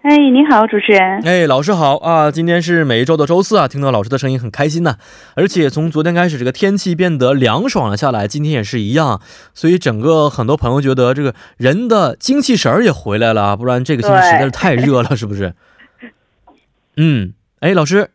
哎，你好，主持人。哎，老师好啊！今天是每一周的周四啊，听到老师的声音很开心呢。而且从昨天开始，这个天气变得凉爽了下来，今天也是一样，所以整个很多朋友觉得这个人的精气神儿也回来了，不然这个星期实在是太热了，是不是？嗯，哎，老师，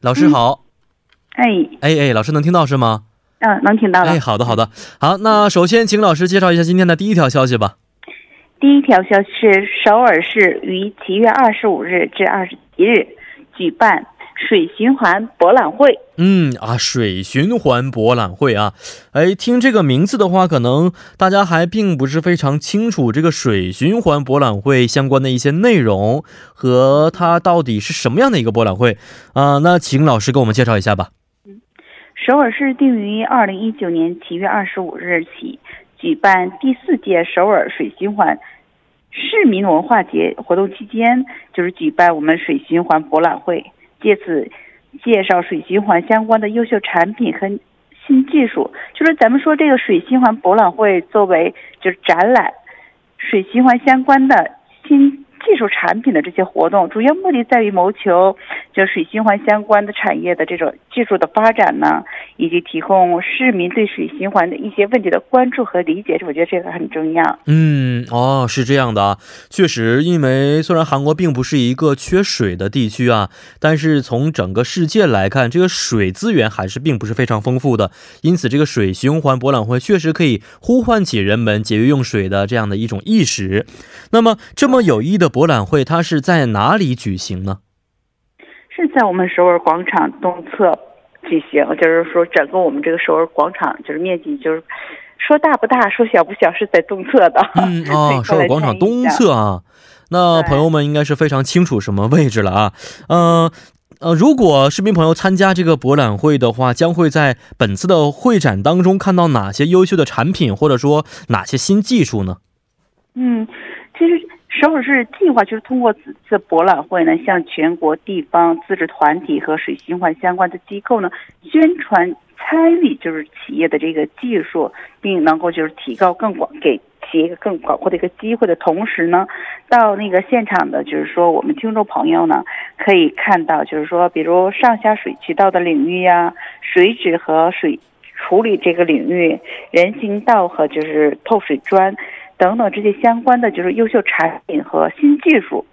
老师好。哎，哎哎，老师能听到是吗？嗯，能听到了。哎，好的好的，好，那首先请老师介绍一下今天的第一条消息吧。第一条消息是，首尔市于七月二十五日至二十七日举办水循环博览会。嗯啊，水循环博览会啊，哎，听这个名字的话，可能大家还并不是非常清楚这个水循环博览会相关的一些内容和它到底是什么样的一个博览会啊？那请老师给我们介绍一下吧。嗯，首尔市定于二零一九年七月二十五日起。举办第四届首尔水循环市民文化节活动期间，就是举办我们水循环博览会，借此介绍水循环相关的优秀产品和新技术。就是咱们说这个水循环博览会作为就是展览水循环相关的新。技术产品的这些活动，主要目的在于谋求就水循环相关的产业的这种技术的发展呢，以及提供市民对水循环的一些问题的关注和理解。我觉得这个很重要。嗯，哦，是这样的啊，确实，因为虽然韩国并不是一个缺水的地区啊，但是从整个世界来看，这个水资源还是并不是非常丰富的。因此，这个水循环博览会确实可以呼唤起人们节约用水的这样的一种意识。那么，这么有益的。博览会它是在哪里举行呢？是在我们首尔广场东侧举行，就是说整个我们这个首尔广场就是面积就是说大不大，说小不小，是在东侧的。嗯啊，首尔广场东侧啊，那朋友们应该是非常清楚什么位置了啊。呃呃，如果市民朋友参加这个博览会的话，将会在本次的会展当中看到哪些优秀的产品，或者说哪些新技术呢？嗯，其实。首尔市计划就是通过此次博览会呢，向全国地方自治团体和水循环相关的机构呢，宣传参与就是企业的这个技术，并能够就是提高更广给企业更广阔的一个机会的同时呢，到那个现场的，就是说我们听众朋友呢，可以看到就是说，比如上下水渠道的领域呀，水质和水处理这个领域，人行道和就是透水砖。等等这些相关的就是优秀产品和新技术，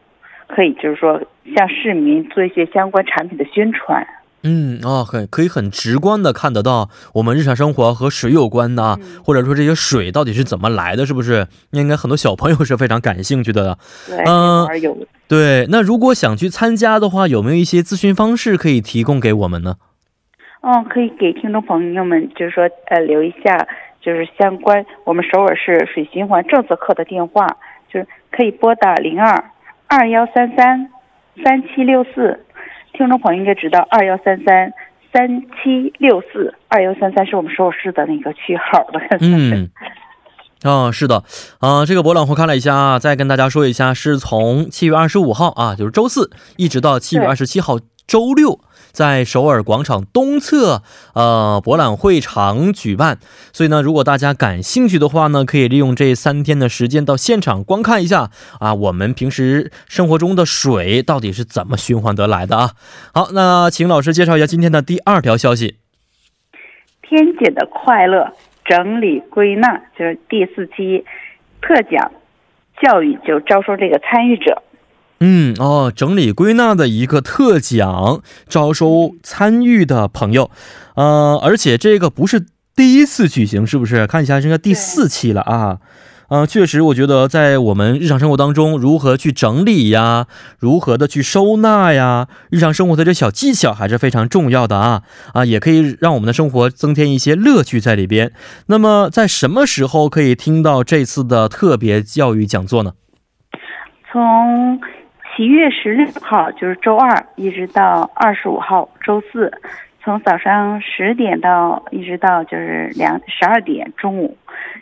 可以就是说向市民做一些相关产品的宣传。嗯啊，很可以很直观的看得到我们日常生活和水有关的，或者说这些水到底是怎么来的，是不是？应该很多小朋友是非常感兴趣的。对，嗯，对。那如果想去参加的话，有没有一些咨询方式可以提供给我们呢？嗯，可以给听众朋友们就是说呃留一下。就是相关我们首尔市水循环政策课的电话，就是可以拨打零二二幺三三三七六四。听众朋友应该知道，二幺三三三七六四，二幺三三是我们首尔市的那个区号的。嗯，啊，是的，啊，这个博览会看了一下啊，再跟大家说一下，是从七月二十五号啊，就是周四，一直到七月二十七号周六。在首尔广场东侧，呃，博览会场举办。所以呢，如果大家感兴趣的话呢，可以利用这三天的时间到现场观看一下啊，我们平时生活中的水到底是怎么循环得来的啊。好，那请老师介绍一下今天的第二条消息。天姐的快乐整理归纳，就是第四期特奖教育就招收这个参与者。嗯哦，整理归纳的一个特奖，招收参与的朋友，呃，而且这个不是第一次举行，是不是？看一下，这个第四期了啊，嗯，确实，我觉得在我们日常生活当中，如何去整理呀，如何的去收纳呀，日常生活的这小技巧还是非常重要的啊啊，也可以让我们的生活增添一些乐趣在里边。那么，在什么时候可以听到这次的特别教育讲座呢？从七月十六号就是周二，一直到二十五号周四，从早上十点到一直到就是两十二点中午，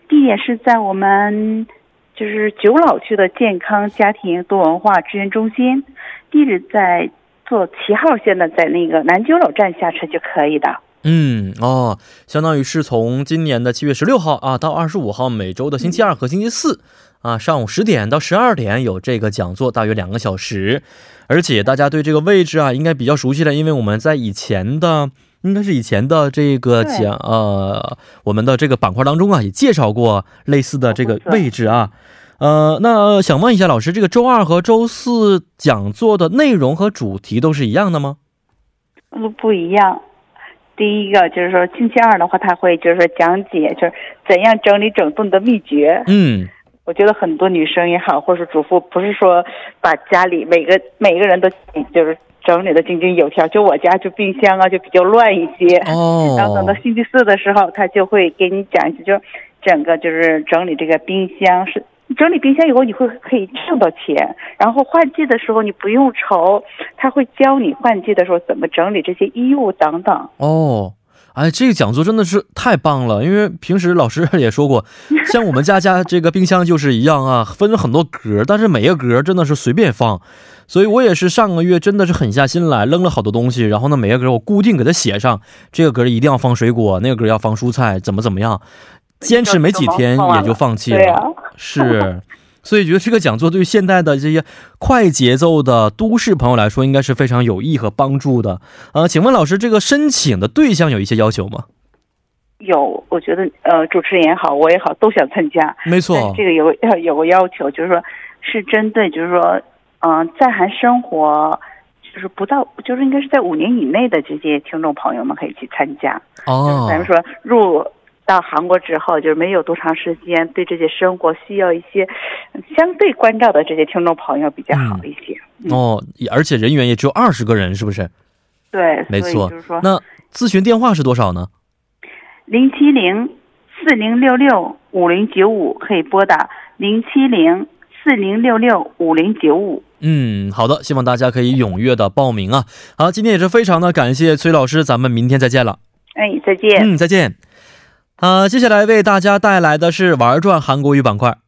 地点是在我们就是九老区的健康家庭多文化支援中心，地址在坐七号线的，在那个南九老站下车就可以的。嗯哦，相当于是从今年的七月十六号啊到二十五号，每周的星期二和星期四啊上午十点到十二点有这个讲座，大约两个小时。而且大家对这个位置啊应该比较熟悉了，因为我们在以前的应该是以前的这个讲呃我们的这个板块当中啊也介绍过类似的这个位置啊。呃，那想问一下老师，这个周二和周四讲座的内容和主题都是一样的吗？不，不一样。第一个就是说，星期二的话，他会就是说讲解，就是怎样整理整顿的秘诀。嗯，我觉得很多女生也好，或者是主妇，不是说把家里每个每个人都就是整理的井井有条。就我家就冰箱啊，就比较乱一些。哦。然后等到星期四的时候，他就会给你讲一些，就整个就是整理这个冰箱是。整理冰箱以后，你会可以挣到钱。然后换季的时候，你不用愁，他会教你换季的时候怎么整理这些衣物等等。哦，哎，这个讲座真的是太棒了，因为平时老师 也说过，像我们家家 这个冰箱就是一样啊，分了很多格，但是每个格真的是随便放，所以我也是上个月真的是狠下心来扔了好多东西，然后呢每个格我固定给它写上，这个格一定要放水果，那个格要放蔬菜，怎么怎么样。坚持没几天也就放弃了，是，所以觉得这个讲座对于现代的这些快节奏的都市朋友来说，应该是非常有益和帮助的。呃，请问老师，这个申请的对象有一些要求吗？有，我觉得呃，主持人也好，我也好，都想参加。没错，这个有要有个要求，就是说，是针对就是说，嗯，在韩生活就是不到，就是应该是在五年以内的这些听众朋友们可以去参加。哦，咱们说入。到韩国之后，就是没有多长时间，对这些生活需要一些相对关照的这些听众朋友比较好一些。哦，而且人员也只有二十个人，是不是？对，没错。就是说，那咨询电话是多少呢？零七零四零六六五零九五，可以拨打零七零四零六六五零九五。嗯，好的，希望大家可以踊跃的报名啊。好，今天也是非常的感谢崔老师，咱们明天再见了。哎，再见。嗯，再见。啊，接下来为大家带来的是玩转韩国语板块。